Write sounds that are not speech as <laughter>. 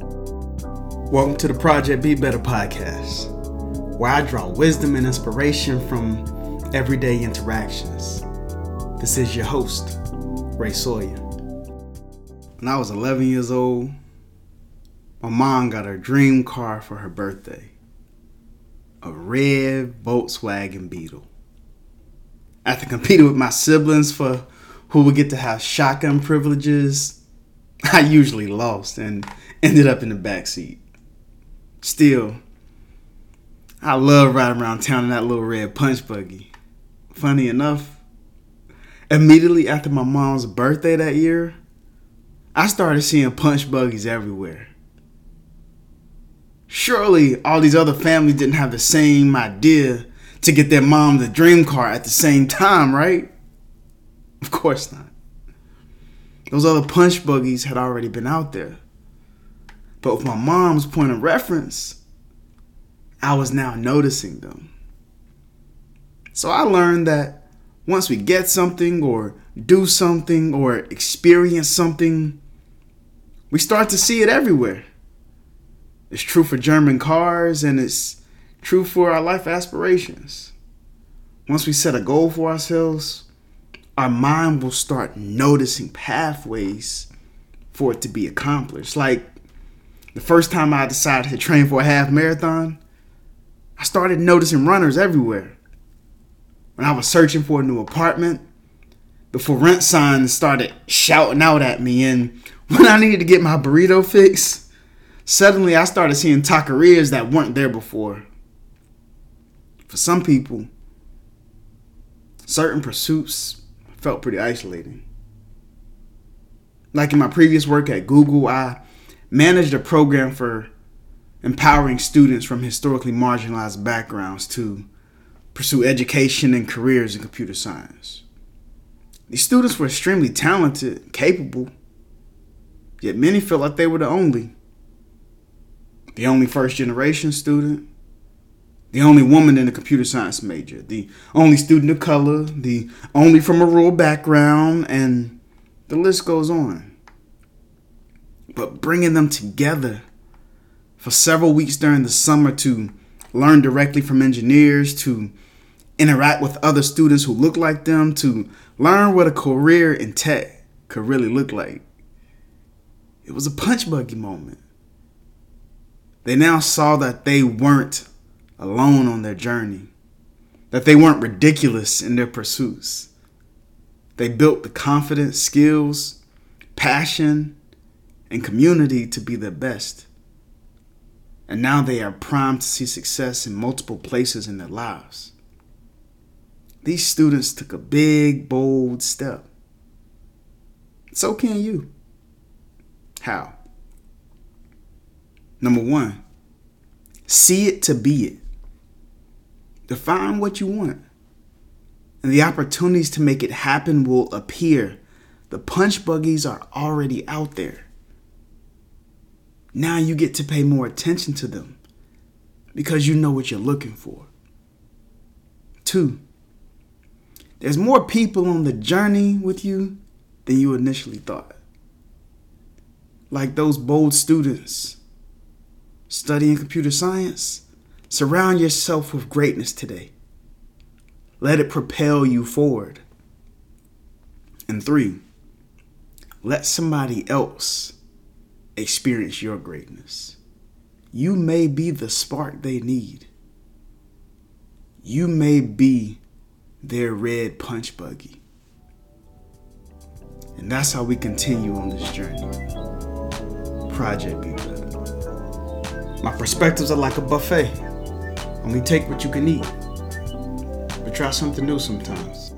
Welcome to the Project Be Better podcast, where I draw wisdom and inspiration from everyday interactions. This is your host, Ray Sawyer. When I was 11 years old, my mom got her dream car for her birthday a red Volkswagen Beetle. After competing with my siblings for who would get to have shotgun privileges, I usually lost and ended up in the back seat. Still, I love riding around town in that little red punch buggy. Funny enough, immediately after my mom's birthday that year, I started seeing punch buggies everywhere. Surely all these other families didn't have the same idea to get their mom the dream car at the same time, right? Of course not. Those other punch buggies had already been out there. But with my mom's point of reference, I was now noticing them. So I learned that once we get something or do something or experience something, we start to see it everywhere. It's true for German cars and it's true for our life aspirations. Once we set a goal for ourselves, our mind will start noticing pathways for it to be accomplished. Like the first time I decided to train for a half marathon, I started noticing runners everywhere. When I was searching for a new apartment, the for rent signs started shouting out at me. And <laughs> when I needed to get my burrito fix, suddenly I started seeing taquerias that weren't there before. For some people, certain pursuits felt pretty isolating. Like in my previous work at Google, I managed a program for empowering students from historically marginalized backgrounds to pursue education and careers in computer science. These students were extremely talented, capable, yet many felt like they were the only the only first generation student, the only woman in the computer science major, the only student of color, the only from a rural background, and the list goes on. But bringing them together for several weeks during the summer to learn directly from engineers, to interact with other students who look like them, to learn what a career in tech could really look like. It was a punch buggy moment. They now saw that they weren't alone on their journey, that they weren't ridiculous in their pursuits. They built the confidence, skills, passion, and community to be their best. And now they are primed to see success in multiple places in their lives. These students took a big, bold step. So can you. How? Number one, see it to be it. Define what you want. And the opportunities to make it happen will appear. The punch buggies are already out there. Now you get to pay more attention to them because you know what you're looking for. Two, there's more people on the journey with you than you initially thought. Like those bold students studying computer science, surround yourself with greatness today. Let it propel you forward. And three, let somebody else experience your greatness. You may be the spark they need. You may be their red punch buggy. And that's how we continue on this journey. Project Be Better. My perspectives are like a buffet. Only take what you can eat. But try something new sometimes.